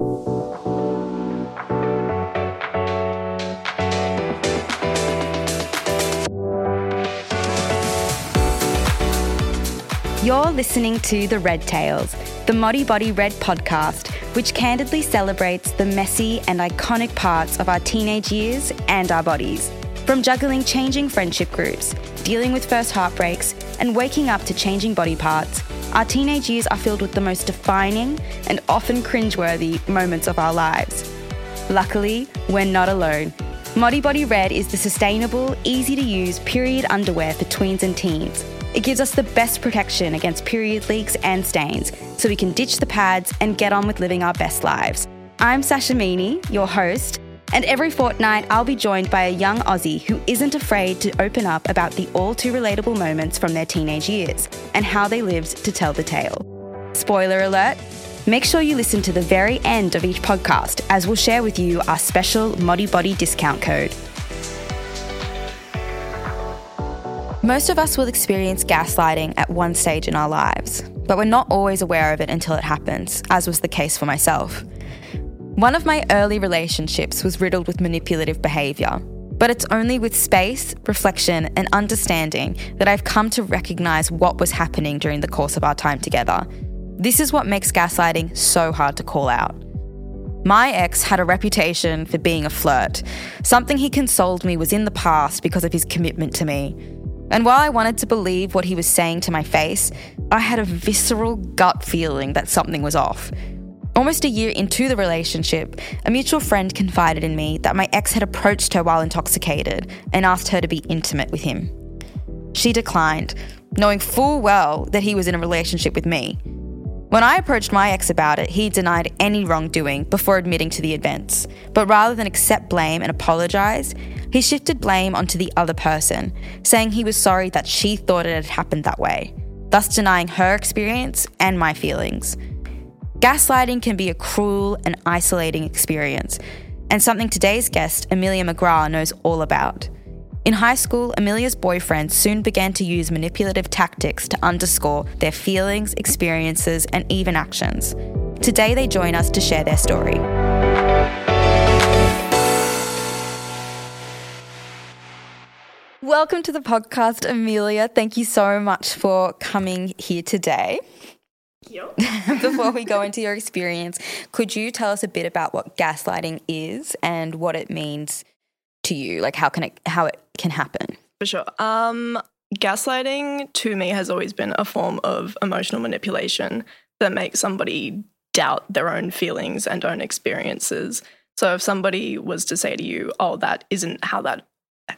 You're listening to The Red Tales, the Modibodi Red podcast, which candidly celebrates the messy and iconic parts of our teenage years and our bodies. From juggling changing friendship groups, dealing with first heartbreaks, and waking up to changing body parts, our teenage years are filled with the most defining and often cringeworthy moments of our lives. Luckily, we're not alone. Modibodi Red is the sustainable, easy to use period underwear for tweens and teens. It gives us the best protection against period leaks and stains, so we can ditch the pads and get on with living our best lives. I'm Sasha Meany, your host, and every fortnight I'll be joined by a young Aussie who isn't afraid to open up about the all too relatable moments from their teenage years and how they lived to tell the tale. Spoiler alert, make sure you listen to the very end of each podcast as we'll share with you our special Modibodi discount code. Most of us will experience gaslighting at one stage in our lives, but we're not always aware of it until it happens, as was the case for myself. One of my early relationships was riddled with manipulative behaviour, but it's only with space, reflection, and understanding that I've come to recognise what was happening during the course of our time together. This is what makes gaslighting so hard to call out. My ex had a reputation for being a flirt. Something he consoled me was in the past because of his commitment to me. And while I wanted to believe what he was saying to my face, I had a visceral gut feeling that something was off. Almost a year into the relationship, a mutual friend confided in me that my ex had approached her while intoxicated and asked her to be intimate with him. She declined, knowing full well that he was in a relationship with me. When I approached my ex about it, he denied any wrongdoing before admitting to the events. But rather than accept blame and apologise, he shifted blame onto the other person, saying he was sorry that she thought it had happened that way, thus denying her experience and my feelings. Gaslighting can be a cruel and isolating experience, and something today's guest, Emilia McGrath, knows all about. In high school, Emilia's boyfriend soon began to use manipulative tactics to underscore their feelings, experiences, and even actions. Today, they join us to share their story. Welcome to the podcast, Emilia. Thank you so much for coming here today. Before we go into your experience, could you tell us a bit about what gaslighting is and what it means to you? Like how can it how it can happen? For sure. Um, gaslighting to me has always been a form of emotional manipulation that makes somebody doubt their own feelings and own experiences. So if somebody was to say to you, "Oh, that isn't how that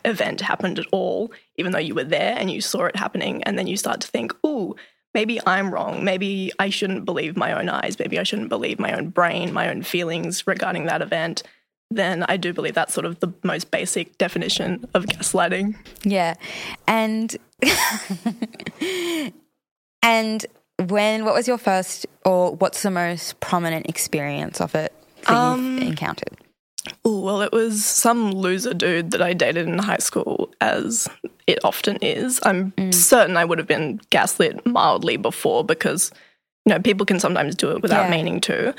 event happened at all," even though you were there and you saw it happening, and then you start to think, "Ooh, maybe I'm wrong. Maybe I shouldn't believe my own eyes. Maybe I shouldn't believe my own brain, my own feelings regarding that event." Then I do believe that's sort of the most basic definition of gaslighting. Yeah. And and when what was your first or what's the most prominent experience of it that Um, you've encountered? Oh, well, it was some loser dude that I dated in high school, as it often is. I'm certain I would have been gaslit mildly before because, you know, people can sometimes do it without Yeah. meaning to,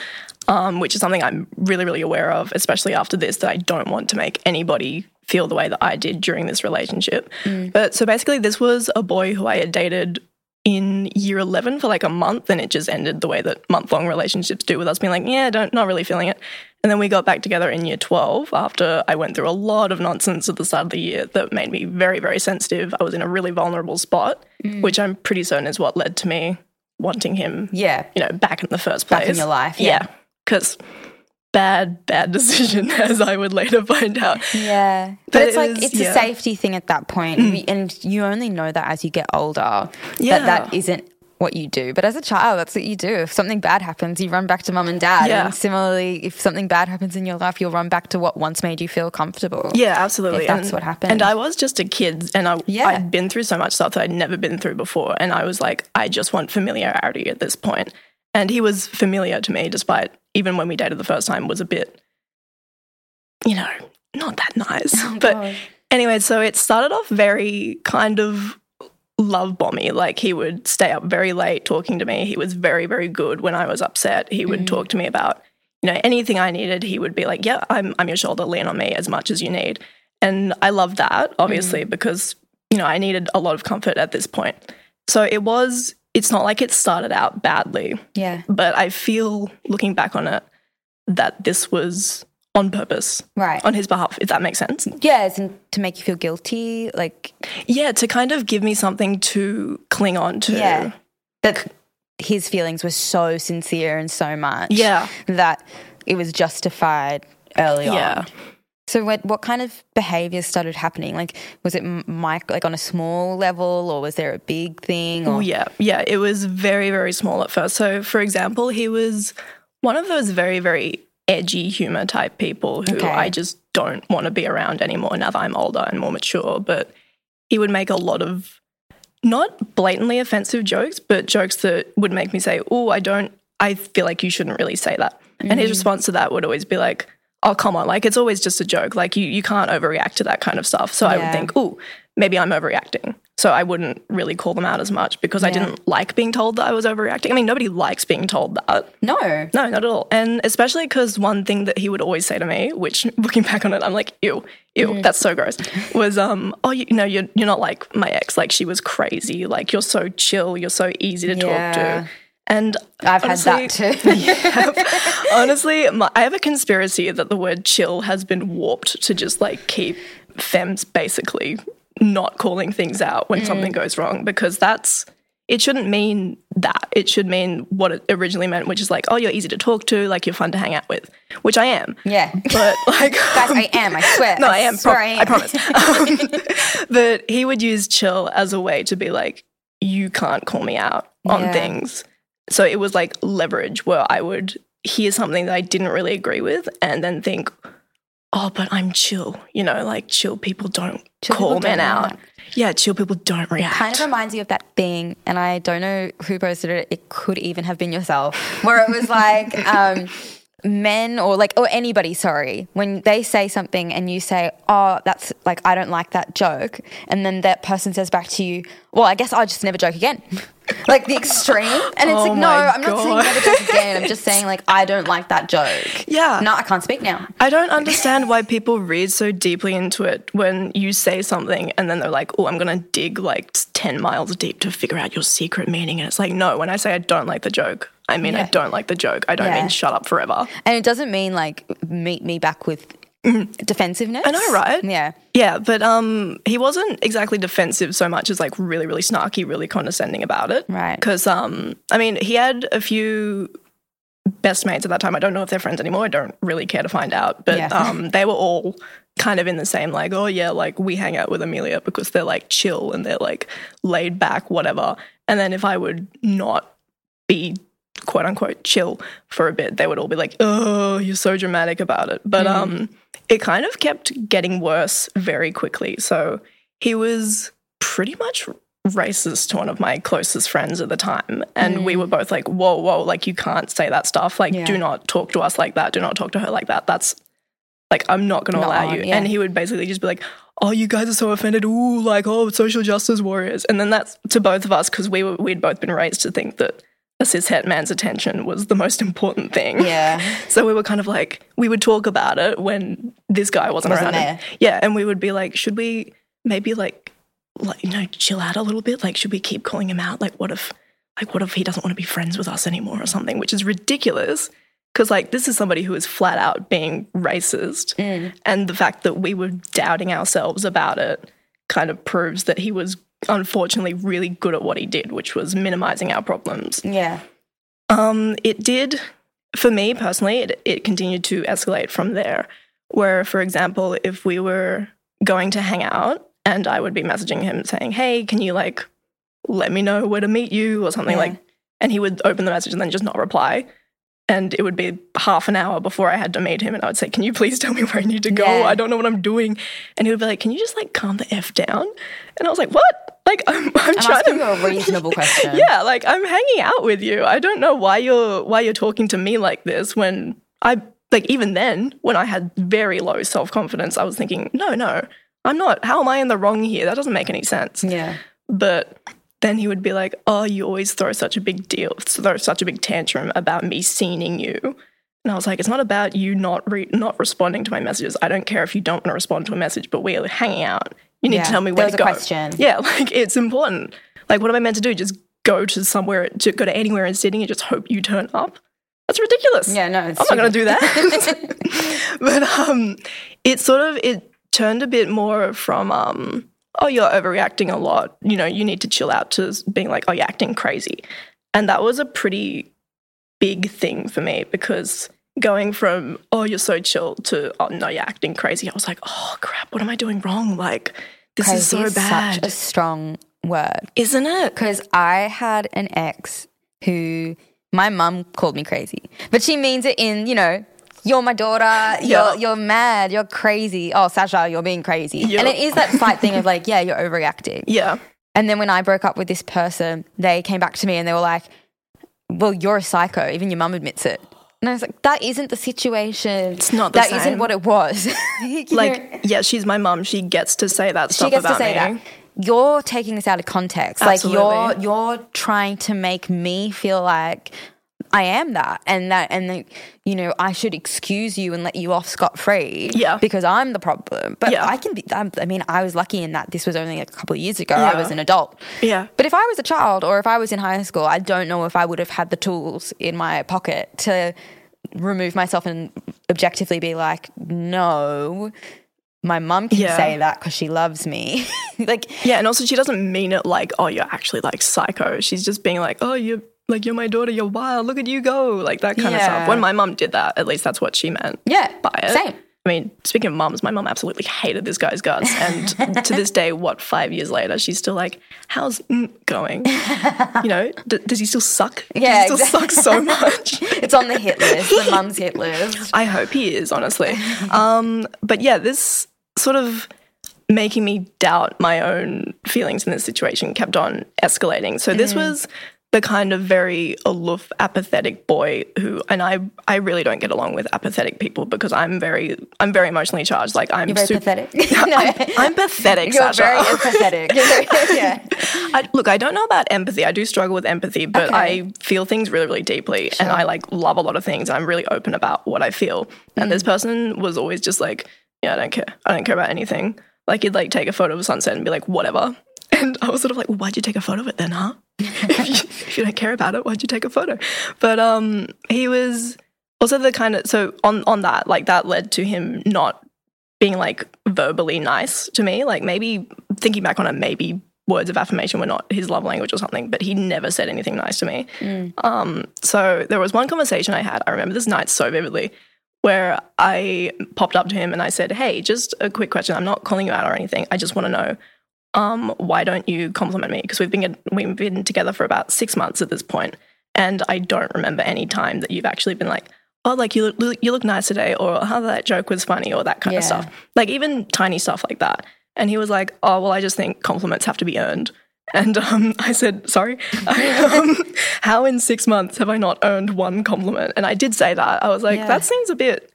um, which is something I'm really, really aware of, especially after this, that I don't want to make anybody feel the way that I did during this relationship. But so basically, this was a boy who I had dated in year 11 for like a month and it just ended the way that month long relationships do with us being like yeah don't not really feeling it and then we got back together in year 12 after i went through a lot of nonsense at the start of the year that made me very very sensitive i was in a really vulnerable spot which i'm pretty certain is what led to me wanting him Yeah. you know back in the first place Back in your life, yeah. yeah because bad bad decision as i would later find out Yeah. But, But it's it like was- it's a yeah. Mm. safety thing at that point. We- And you only know that as you get older Yeah. that that isn't what you do. But as a child, that's what you do. If something bad happens, you run back to mum and dad. Yeah. And similarly, if something bad happens in your life, you'll run back to what once made you feel comfortable. Yeah, absolutely. If that's and, what happened. And I was just a kid and I, Yeah. I'd been through so much stuff that I'd never been through before. And I was like, I just want familiarity at this point. And he was familiar to me, despite even when we dated the first time, was a bit, you know, not that nice. Oh, but anyway, so it started off very kind of love bomby. Like he would stay up very late talking to me. He was very, very good when I was upset. He would mm. talk to me about, you know, anything I needed, he would be like, "Yeah, I'm I'm your shoulder. Lean on me as much as you need." And I love that, obviously, mm. because you know I needed a lot of comfort at this point. So it was. It's not like it started out badly, Yeah. but I feel looking back on it that this was on purpose Right. on his behalf. If that makes sense. Yeah, as in to make you feel guilty, like Yeah, to kind of give me something to cling on to. yeah, that his feelings were so sincere and so much, Yeah. that it was justified early on. Yeah. on. So, what what kind of behaviors started happening? Like, was it m- mic like on a small level, or was there a big thing? Or Oh, yeah. Yeah. It was very, very small at first. So, for example, he was one of those very, very edgy humor type people who Okay. I just don't want to be around anymore now that I'm older and more mature. But he would make a lot of not blatantly offensive jokes, but jokes that would make me say, Oh, I don't, I feel like you shouldn't really say that. And his mm. response to that would always be like, Oh, come on. Like, it's always just a joke. Like, you, you can't overreact to that kind of stuff. So I would think, Oh, maybe I'm overreacting. So I wouldn't really call them out as much because I didn't like being told that I was overreacting. I mean, nobody likes being told that. no, No, not at all. And especially because one thing that he would always say to me, which looking back on it, I'm like, ew, ew, Mm. that's so gross, was, um, oh, you, know, you're, you're not like my ex. Like, she was crazy. Like, you're so chill. You're so easy to Yeah. talk to. And I've honestly- had that too. honestly, my, I have a conspiracy that the word chill has been warped to just like keep femmes basically not calling things out when something Mm. goes wrong because that's it shouldn't mean that. It should mean what it originally meant, which is like, oh, you're easy to talk to, like you're fun to hang out with, which I am. yeah, But like, guys, I am. I swear. no, I am. Swear Pro- I, am. I promise. Um, but he would use chill as a way to be like, you can't call me out on Yeah. things. So it was like leverage where I would hear something that I didn't really agree with and then think, oh, but I'm chill. You know, like chill people don't Chill call men out. react. Yeah, chill people don't react. kind of reminds you of that thing, and I don't know who posted it. It could even have been yourself, where it was like um, men or like or anybody. Sorry, when they say something and you say, "Oh, that's like I don't like that joke," and then that person says back to you, "Well, I guess I'll just never joke again." like the extreme, and it's Oh like, no, I'm not saying never joke again. I'm just saying like I don't like that joke. Yeah. no, I can't speak now. I don't understand why people read so deeply into it when you say something and then they're like, oh, I'm going to dig like 10 miles deep to figure out your secret meaning. And it's like, no, when I say I don't like the joke, I mean I don't like the joke. I don't Yeah. mean shut up forever. And it doesn't mean like meet me back with defensiveness. I know, right? Yeah. Yeah, but um, he wasn't exactly defensive so much as like really, really snarky, really condescending about it. Right. Because um, I mean, he had a few best mates at that time. I don't know if they're friends anymore. I don't really care to find out. But Yeah. um, they were all kind of in the same like, oh yeah, like we hang out with Emilia because they're like chill and they're like laid back, whatever. And then if I would not be quote unquote chill for a bit, they would all be like, oh, you're so dramatic about it. But um, it kind of kept getting worse very quickly. So he was pretty much racist to one of my closest friends at the time. And we were both like, whoa, whoa, like you can't say that stuff. Like, Yeah. do not talk to us like that. Do not talk to her like that. That's like, I'm not going to allow on, you. yeah. And he would basically just be like, oh, you guys are so offended. Ooh, like, oh, social justice warriors. And then that's to both of us because we were, we'd both been raised to think that a cishet man's attention was the most important thing. Yeah. So we were kind of like, we would talk about it when this guy wasn't, Wasn't around. There. yeah, and we would be like, should we maybe like, like you know, chill out a little bit? Like, should we keep calling him out? Like, what if, like, what if he doesn't want to be friends with us anymore or something? Which is ridiculous because like this is somebody who is flat out being racist, mm. and the fact that we were doubting ourselves about it kind of proves that he was unfortunately really good at what he did, which was minimizing our problems. Yeah. Um, it did, for me personally, it, it continued to escalate from there. Where, for example, if we were going to hang out and I would be messaging him saying, Hey, can you like let me know where to meet you or something Yeah. like, and he would open the message and then just not reply. And it would be half an hour before I had to meet him. And I would say, Can you please tell me where I need to go? Yeah. I don't know what I'm doing. And he would be like, Can you just like calm the F down? And I was like, What? Like, I'm, I'm I'm trying to. you a reasonable question. Yeah, like I'm hanging out with you. I don't know why you're why you're talking to me like this when I like even then when I had very low self-confidence, I was thinking, "No, no. I'm not. How am I in the wrong here? That doesn't make any sense." Yeah. But then he would be like, "Oh, you always throw such a big deal, throw such a big tantrum about me seening you." And I was like, it's not about you not re- not responding to my messages. I don't care if you don't want to respond to a message, but we're hanging out. You need Yeah, to tell me where to a go. question. Yeah, like it's important. Like, what am I meant to do? Just go to somewhere, to go to anywhere in Sydney and just hope you turn up? That's ridiculous. Yeah, no, it's I'm not going to do that. but um, it sort of it turned a bit more from um, oh, you're overreacting a lot. You know, you need to chill out to being like, oh, you're acting crazy, and that was a pretty big thing for me because going from oh, you're so chill to oh no, you're acting crazy. I was like, oh crap, what am I doing wrong? Like this is so Crazy bad, Such a strong word. isn't it? Because I had an ex who my mum called me crazy, but she means it in you know. You're my daughter. You're you're mad. You're crazy. Oh, Sasha, you're being crazy. Yeah. And it is that fight thing of like, yeah, you're overreacting. Yeah, And then when I broke up with this person, they came back to me and they were like, "Well, you're a psycho. Even your mum admits it." And I was like, "That isn't the situation. It's not the That not what it was." You know? like yeah, she's my mum. She gets to say that stuff she gets about to say me. that you're taking this out of context Absolutely. like you're you're trying to make me feel like I am that and that and that you know I should excuse you and let you off scot free Yeah. because I'm the problem but Yeah. I can be I'm, I mean I was lucky in that this was only a couple of years ago I was an adult Yeah. but if I was a child or if I was in high school I don't know if I would have had the tools in my pocket to remove myself and objectively be like no my mum can Yeah. say that because she loves me. like, Yeah, and also she doesn't mean it like, oh, you're actually like psycho. She's just being like, oh, you're like you're my daughter, you're wild, look at you go, like that kind of stuff. When my mum did that, at least that's what she meant. yeah, by it. same. I mean, speaking of mums, my mum absolutely hated this guy's guts, and to this day, what five years later, she's still like, "How's mm going? You know, d- does he still suck? Yeah, does he still sucks so much." It's on the hit list, the mum's hit list. I hope he is, honestly. Um, but yeah, this sort of making me doubt my own feelings in this situation kept on escalating. So this was the kind of very aloof, apathetic boy who, and I, I really don't get along with apathetic people because I'm very, I'm very emotionally charged. Like I'm You're very super, pathetic. no, I'm pathetic, you're Sasha. very empathetic. Yeah. I, look, I don't know about empathy. I do struggle with empathy, but Okay. I feel things really, really deeply, and I like love a lot of things. I'm really open about what I feel. And Mm. this person was always just like, "Yeah, I don't care. I don't care about anything." Like you'd like take a photo of a sunset and be like, "Whatever." And I was sort of like, well, "Why'd you take a photo of it then, huh? if, you, if you don't care about it, why'd you take a photo?" But um, he was also the kind of so on on that like that led to him not being like verbally nice to me. Like maybe thinking back on it, maybe words of affirmation were not his love language or something, but he never said anything nice to me. Um, so there was one conversation I had, I remember this night so vividly, where I popped up to him and I said, Hey, just a quick question. I'm not calling you out or anything. I just want to know. Um, why don't you compliment me? Because we've been we've been together for about six months at this point, and I don't remember any time that you've actually been like, oh, like you look you look nice today, or how that joke was funny, or that kind of stuff. Like even tiny stuff like that. And he was like, oh, well, I just think compliments have to be earned. And um, I said, sorry, I, um, how in six months have I not earned one compliment? And I did say that. I was like, Yeah. that seems a bit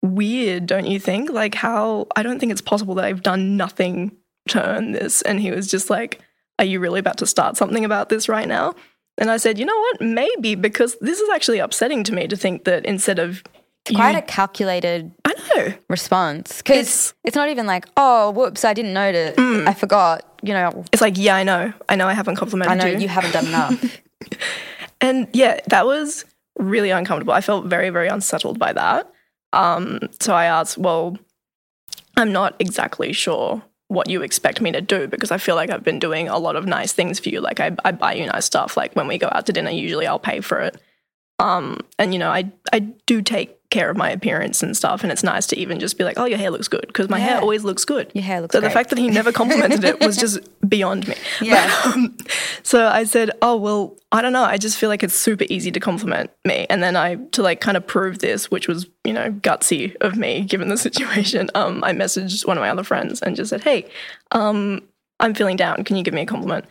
weird, don't you think? Like, how I don't think it's possible that I've done nothing to earn this. And he was just like, Are you really about to start something about this right now? And I said, You know what? Maybe because this is actually upsetting to me to think that instead of you- Quite a calculated I know. response because It's- it's, not even like, oh, whoops, I didn't notice. I forgot. You know, It's like, yeah, I know. I know I haven't complimented I know you. you haven't done enough. And yeah, that was really uncomfortable. I felt very, very unsettled by that. Um, so I asked, well, I'm not exactly sure what you expect me to do because I feel like I've been doing a lot of nice things for you. Like I, I buy you nice stuff. Like when we go out to dinner, usually I'll pay for it. Um, and you know, I I do take care of my appearance and stuff, and it's nice to even just be like, oh, your hair looks good because my hair always looks good. Your hair looks So the fact that he never complimented it was just beyond me. Yeah. But, um, so I said, oh well, I don't know. I just feel like it's super easy to compliment me, and then I to like kind of prove this, which was you know gutsy of me given the situation. Um, I messaged one of my other friends and just said, hey, um, I'm feeling down. Can you give me a compliment?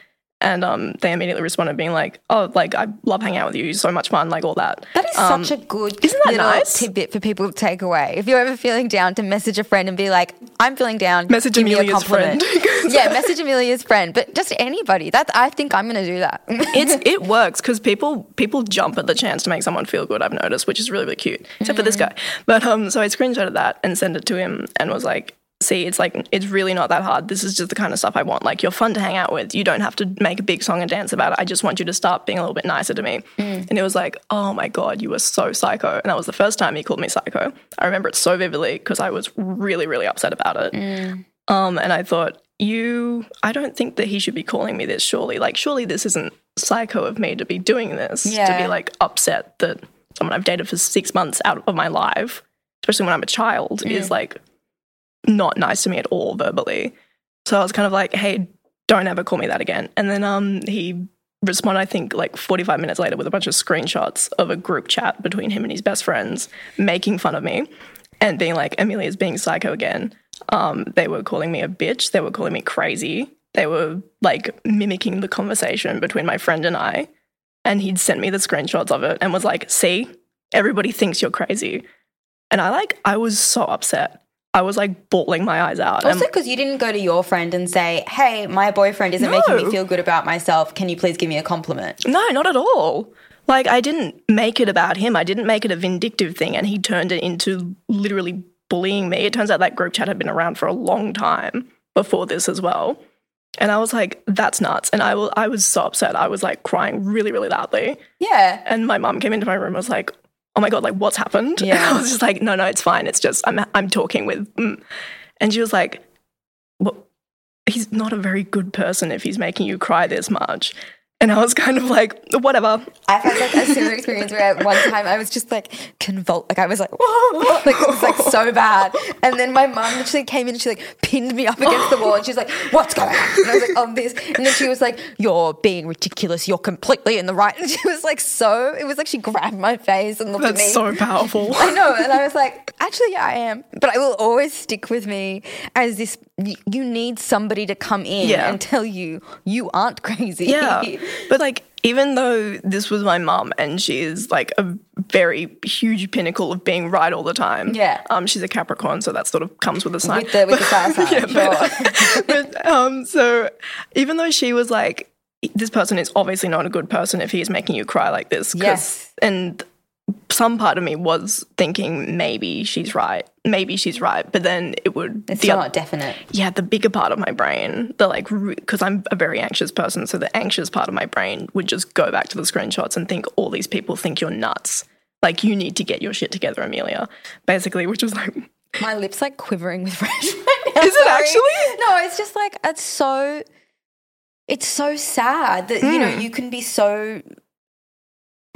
And um, they immediately responded, being like, "Oh, like I love hanging out with you. You're so much fun. Like all that." That is Um, such a good isn't that little nice? tidbit for people to take away. If you're ever feeling down, to message a friend and be like, "I'm feeling down." Message give me a Emilia's compliment." friend. yeah, message Emilia's friend, but just anybody. That I think I'm going to do that. it's it works because people people jump at the chance to make someone feel good. I've noticed, which is really really cute, except for this guy. But um, so I screenshotted that and sent it to him and was like, "See, it's like it's really not that hard. This is just the kind of stuff I want. Like you're fun to hang out with. You don't have to make a big song and dance about it. I just want you to start being a little bit nicer to me." Mm. And it was like, "Oh my god, you were so psycho." And that was the first time he called me psycho. I remember it so vividly because I was really really upset about it. Mm. Um, and I thought, you, I don't think that he should be calling me this, surely. Like, surely this isn't psycho of me to be doing this, to be like upset that someone I've dated for six months out of my life, especially when I'm a child, is mm. like not nice to me at all verbally. So I was kind of like, hey, don't ever call me that again. And then um, he responded, I think, like 45 minutes later with a bunch of screenshots of a group chat between him and his best friends making fun of me and being like, Emilia's being psycho again. Um, they were calling me a bitch. They were calling me crazy. They were like mimicking the conversation between my friend and I. And he'd sent me the screenshots of it and was like, see, everybody thinks you're crazy. And I like, I was so upset. I was like bawling my eyes out. Also, because you didn't go to your friend and say, "Hey, my boyfriend isn't making me feel good about myself. Can you please give me a compliment?" No, not at all. Like I didn't make it about him. I didn't make it a vindictive thing and he turned it into literally bullying me. It turns out that group chat had been around for a long time before this as well. And I was like, that's nuts. And I will I was so upset. I was like crying really, really loudly. Yeah. And my mom came into my room and was like, Oh my god, like what's happened? Yeah. I was just like, No, no, it's fine. It's just I'm I'm talking with mm. and she was like, Well, he's not a very good person if he's making you cry this much. And I was kind of like, whatever. I've had like a similar experience where at one time I was just like convul, like I was like, whoa, like it was like so bad. And then my mum literally came in and she like pinned me up against the wall and she's like, what's going on? And I was like, on this. And then she was like, you're being ridiculous. You're completely in the right. And she was like, so, it was like she grabbed my face and looked at me. That's so powerful. I know. And I was like, actually, yeah, I am. But I will always stick with me as this you need somebody to come in Yeah. and tell you you aren't crazy. yeah. But like, even though this was my mum and she is like a very huge pinnacle of being right all the time. Yeah. Um, she's a Capricorn, so that sort of comes with a sign. With the, with the fire sign, Yeah, sure. but um, so even though she was like, this person is obviously not a good person if he is making you cry like this. Yes. And some part of me was thinking maybe she's right, maybe she's right, but then it would. It's the not definite. yeah, the bigger part of my brain, the like, because I'm a very anxious person, so the anxious part of my brain would just go back to the screenshots and think all these people think you're nuts. Like you need to get your shit together, Emilia. Basically, which was like, My lips like quivering with rage right now. Is it actually? No, it's just like it's so it's so sad that you know Hmm. you can be so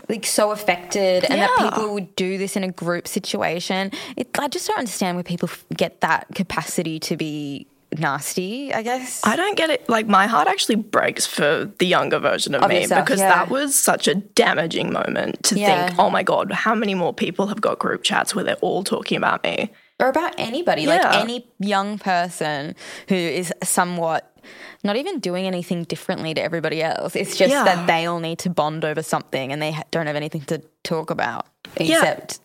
like so affected and that people would do this in a group situation. It, I just don't understand where people get that capacity to be nasty, I guess. I don't get it. Like my heart actually breaks for the younger version of, Of me yourself, because yeah. that was such a damaging moment to Yeah. think, oh my god, how many more people have got group chats where they're all talking about me? or about anybody, like any young person who is somewhat not even doing anything differently to everybody else. It's just Yeah. that they all need to bond over something and they ha- don't have anything to talk about Yeah. except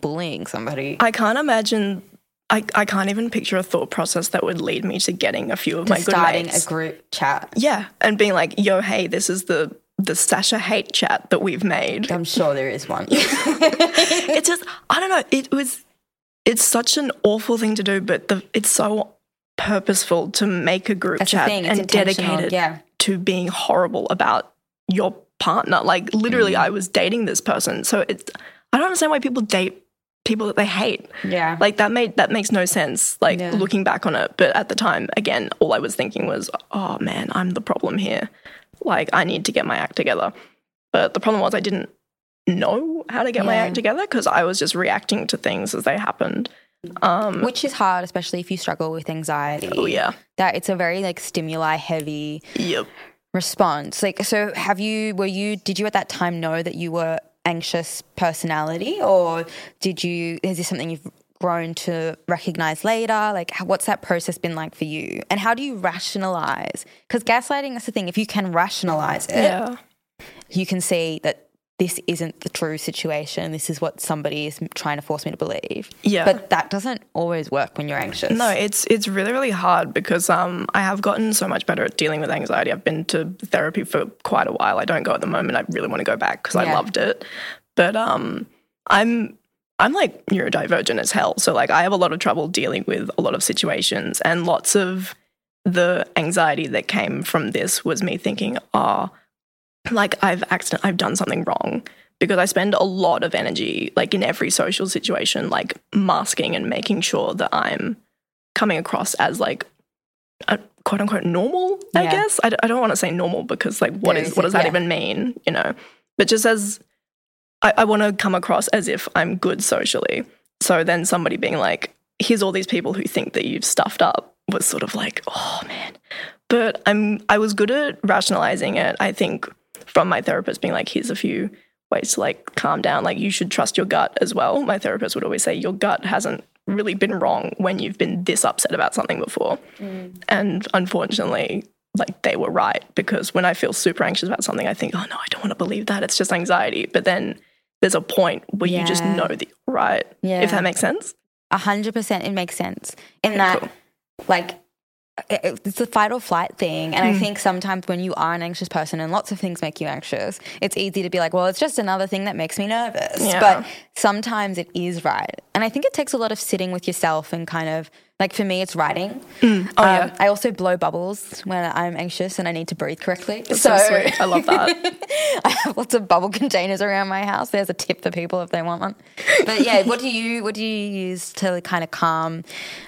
bullying somebody. I can't imagine. I, I can't even picture a thought process that would lead me to getting a few of my good starting mates. a group chat. yeah, and being like, "Yo, hey, this is the the Sasha hate chat that we've made." I'm sure there is one. it's just I don't know. It was it's such an awful thing to do, but the, it's so purposeful to make a group That's chat and dedicated yeah. to being horrible about your partner. Like literally, Mm. I was dating this person, so it's I don't understand why people date people that they hate. Yeah. Like that made that makes no sense. Like Yeah. looking back on it, but at the time, again, all I was thinking was, "Oh man, I'm the problem here. Like I need to get my act together." But the problem was I didn't know how to get my act together because I was just reacting to things as they happened. Um, Which is hard, especially if you struggle with anxiety. oh yeah, That it's a very like stimuli heavy yep. response. Like, so have you, were you, did you at that time know that you were anxious personality or did you, is this something you've grown to recognize later? Like, what's that process been like for you? And how do you rationalize? Because gaslighting is the thing, if you can rationalize it, Yeah. you can see that this isn't the true situation. This is what somebody is trying to force me to believe. Yeah. But that doesn't always work when you're anxious. No, it's it's really really hard because um I have gotten so much better at dealing with anxiety. I've been to therapy for quite a while. I don't go at the moment. I really want to go back because I loved it. But um I'm I'm like neurodivergent as hell. So like I have a lot of trouble dealing with a lot of situations and lots of the anxiety that came from this was me thinking, oh, like I've accident I've done something wrong because I spend a lot of energy like in every social situation like masking and making sure that I'm coming across as like a quote unquote normal, I guess. I, d- I don't want to say normal because like what There is is what does that yeah. even mean, you know? But just as I, I want to come across as if I'm good socially. So then somebody being like, here's all these people who think that you've stuffed up was sort of like, oh man. But I'm I was good at rationalizing it. I think from my therapist being like, here's a few ways to like calm down. Like you should trust your gut as well. My therapist would always say your gut hasn't really been wrong when you've been this upset about something before. Mm. And unfortunately, like they were right because when I feel super anxious about something, I think, oh no, I don't want to believe that. It's just anxiety. But then there's a point where you just know that you're right. Yeah. If that makes sense. A hundred percent, it makes sense. In Okay, that, cool. like, it's a fight or flight thing. Hmm. And I think sometimes when you are an anxious person and lots of things make you anxious, it's easy to be like, well, it's just another thing that makes me nervous. Yeah. But sometimes it is right. And I think it takes a lot of sitting with yourself and kind of, like, for me, it's writing. Oh Um, yeah. I also blow bubbles when I'm anxious and I need to breathe correctly. So sweet. I love that. I have lots of bubble containers around my house. There's a tip for people if they want one. But yeah, what do you what do you use to kind of calm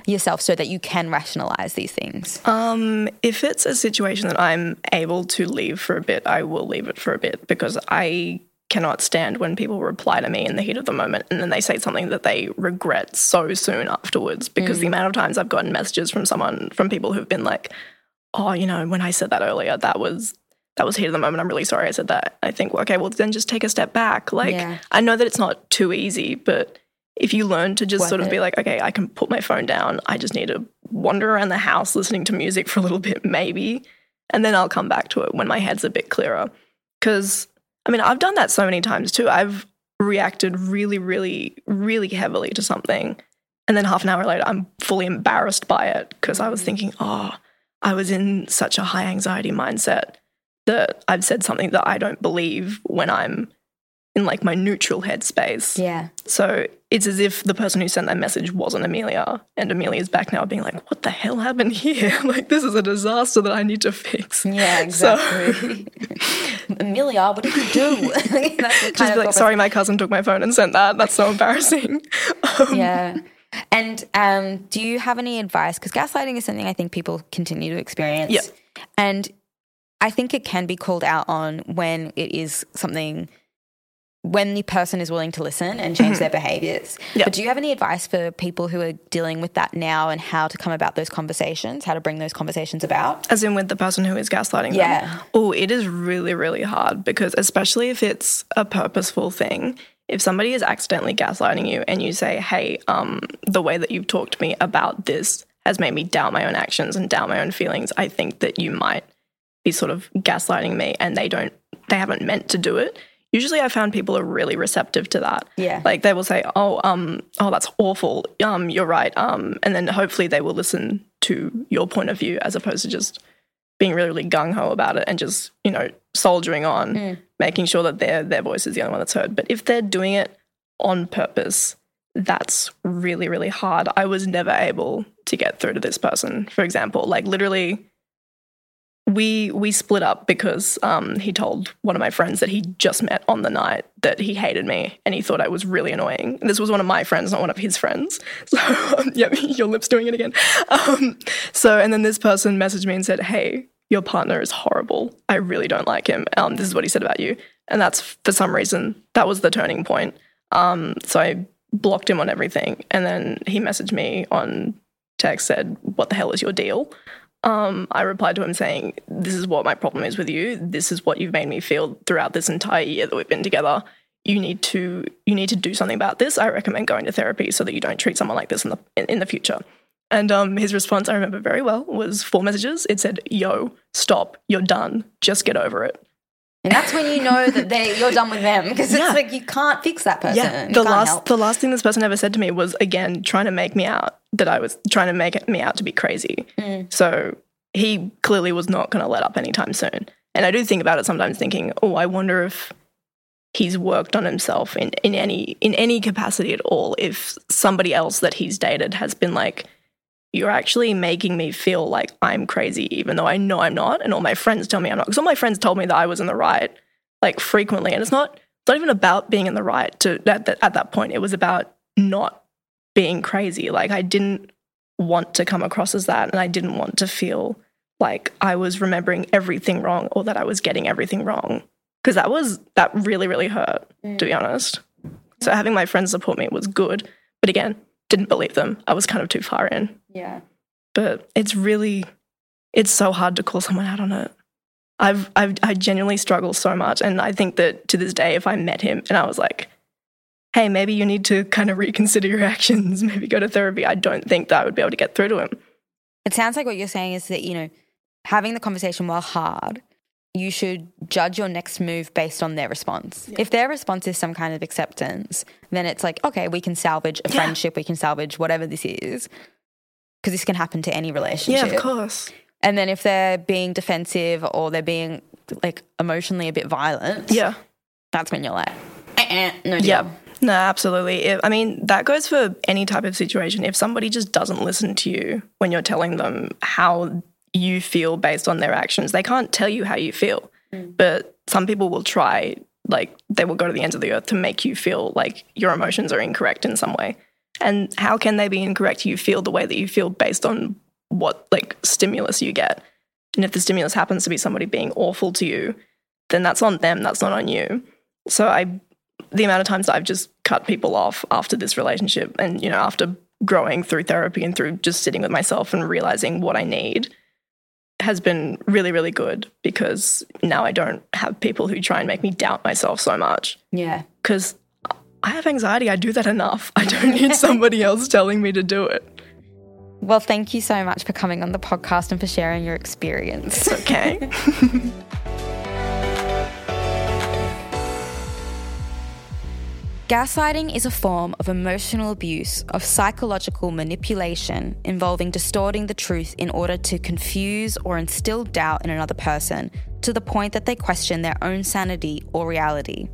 yourself so that you can rationalize these things? Um, if it's a situation that I'm able to leave for a bit, I will leave it for a bit because I cannot stand when people reply to me in the heat of the moment and then they say something that they regret so soon afterwards. Because the mm. amount of times I've gotten messages from someone from people who've been like, "Oh, you know, when I said that earlier, that was." That was heat of the moment. I'm really sorry I said that. I think, well, okay, well, then just take a step back. Like, Yeah. I know that it's not too easy, but if you learn to just Worth sort of it. be like, okay, I can put my phone down. I just need to wander around the house listening to music for a little bit, maybe. And then I'll come back to it when my head's a bit clearer. Because, I mean, I've done that so many times too. I've reacted really, really, really heavily to something. And then half an hour later, I'm fully embarrassed by it because I was thinking, oh, I was in such a high anxiety mindset that I've said something that I don't believe when I'm in like my neutral headspace. Yeah. So it's as if the person who sent that message wasn't Emilia, and Emilia's back now being like, "What the hell happened here? like this is a disaster that I need to fix." Yeah, So- exactly. Emilia, what did you do? That's Just be like, "Sorry, my cousin took my phone and sent that. That's so embarrassing." Um, Yeah. And um, do you have any advice? Because gaslighting is something I think people continue to experience. Yeah. And I think it can be called out on when it is something, when the person is willing to listen and change their behaviors. Mm-hmm. But do you have any advice for people who are dealing with that now and how to come about those conversations, how to bring those conversations about? As in with the person who is gaslighting Yeah. Oh, it is really, really hard because especially if it's a purposeful thing, if somebody is accidentally gaslighting you and you say, Hey, um, the way that you've talked to me about this has made me doubt my own actions and doubt my own feelings, I think that you might be sort of gaslighting me and they don't they haven't meant to do it. Usually I found people are really receptive to that. Yeah. Like they will say, "Oh, um, oh, that's awful. Um, you're right." Um, and then hopefully they will listen to your point of view as opposed to just being really, really gung ho about it and just you know soldiering on, making sure that their their voice is the only one that's heard. But if they're doing it on purpose, that's really, really hard. I was never able to get through to this person. For example, like literally we we split up because um, he told one of my friends that he just met on the night that he hated me and he thought I was really annoying. This was one of my friends, not one of his friends. So um, your lips doing it again. Um, so and then this person messaged me and said, "Hey, your partner is horrible. I really don't like him. Um, this is what he said about you." And that's for some reason that was the turning point. Um, so I blocked him on everything, and then he messaged me on text said, "What the hell is your deal?" Um, I replied to him saying, This is what my problem is with you. This is what you've made me feel throughout this entire year that we've been together. you need to you need to do something about this. I recommend going to therapy so that you don't treat someone like this in the in, in the future. And um, his response, I remember very well, was four messages. It said, "Yo, stop! You're done. Just get over it." And that's when you know that they you're done with them because it's Yeah. like you can't fix that person. Yeah, the last help. the last thing this person ever said to me was again trying to make me out that I was trying to make me out to be crazy. Mm. So he clearly was not going to let up anytime soon. And I do think about it sometimes, thinking, oh, I wonder if he's worked on himself in, in any in any capacity at all. If somebody else that he's dated has been like, you're actually making me feel like I'm crazy, even though I know I'm not, and all my friends tell me I'm not. Because all my friends told me that I was in the right, like frequently, and it's not it's not even about being in the right. To at that, at that point, it was about not being crazy. Like I didn't want to come across as that, and I didn't want to feel like I was remembering everything wrong or that I was getting everything wrong. Because that was that really really hurt, mm. to be honest. So having my friends support me was good, but again, didn't believe them. I was kind of too far in yeah. but it's really it's so hard to call someone out on it I've, I've i genuinely struggle so much and i think that to this day if i met him and i was like hey maybe you need to kind of reconsider your actions maybe go to therapy i don't think that i would be able to get through to him It sounds like what you're saying is that, you know, having the conversation while hard, you should judge your next move based on their response. If their response is some kind of acceptance, then it's like, okay, we can salvage a Yeah. friendship, we can salvage whatever this is. Because this can happen to any relationship. Yeah, of course And then if they're being defensive or they're being like emotionally a bit violent, yeah that's when you're like, eh, no deal. Yeah. No, absolutely. If, I mean, that goes for any type of situation. If somebody just doesn't listen to you when you're telling them how you feel based on their actions, they can't tell you how you feel. But some people will try, like, they will go to the ends of the earth to make you feel like your emotions are incorrect in some way. And how can they be incorrect? You feel the way that you feel based on what, like, stimulus you get. And if the stimulus happens to be somebody being awful to you, then that's on them, that's not on you. So I the amount of times that I've just cut people off after this relationship and, you know, after growing through therapy and through just sitting with myself and realizing what I need has been really, really good because now I don't have people who try and make me doubt myself so much. Yeah. Because I have anxiety. I do that enough. I don't need somebody else telling me to do it. Well, thank you so much for coming on the podcast and for sharing your experience. Okay. Gaslighting is a form of emotional abuse, of psychological manipulation involving distorting the truth in order to confuse or instill doubt in another person to the point that they question their own sanity or reality.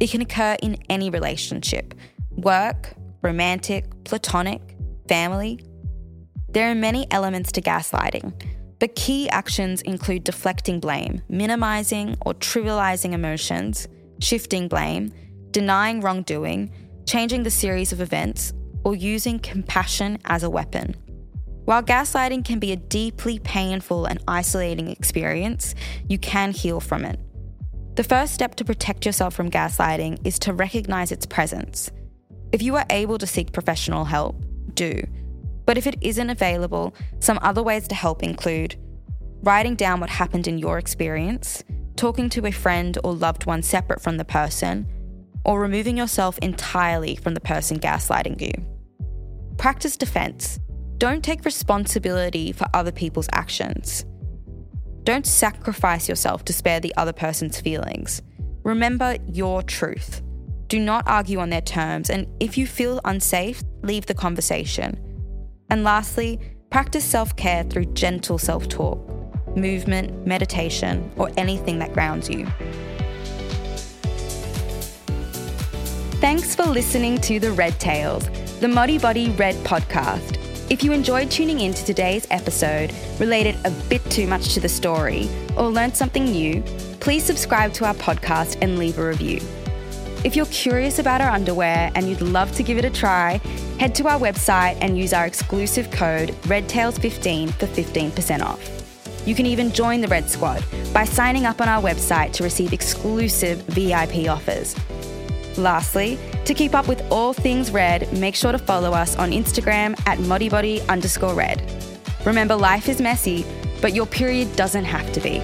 It can occur in any relationship work, romantic, platonic, family. There are many elements to gaslighting, but key actions include deflecting blame, minimizing or trivializing emotions, shifting blame, denying wrongdoing, changing the series of events, or using compassion as a weapon. While gaslighting can be a deeply painful and isolating experience, you can heal from it. The first step to protect yourself from gaslighting is to recognize its presence. If you are able to seek professional help, do. But if it isn't available, some other ways to help include writing down what happened in your experience, talking to a friend or loved one separate from the person, or removing yourself entirely from the person gaslighting you. Practice defense. Don't take responsibility for other people's actions. Don't sacrifice yourself to spare the other person's feelings. Remember your truth. Do not argue on their terms, and if you feel unsafe, leave the conversation. And lastly, practice self care through gentle self talk, movement, meditation, or anything that grounds you. Thanks for listening to The Red Tales, the Modibodi Red podcast. If you enjoyed tuning in to today's episode, related a bit too much to the story, or learned something new, please subscribe to our podcast and leave a review. If you're curious about our underwear and you'd love to give it a try, head to our website and use our exclusive code REDTAILS15 for 15% off. You can even join the Red Squad by signing up on our website to receive exclusive VIP offers. Lastly, to keep up with all things red, make sure to follow us on Instagram at modibodi underscore red. Remember, life is messy, but your period doesn't have to be.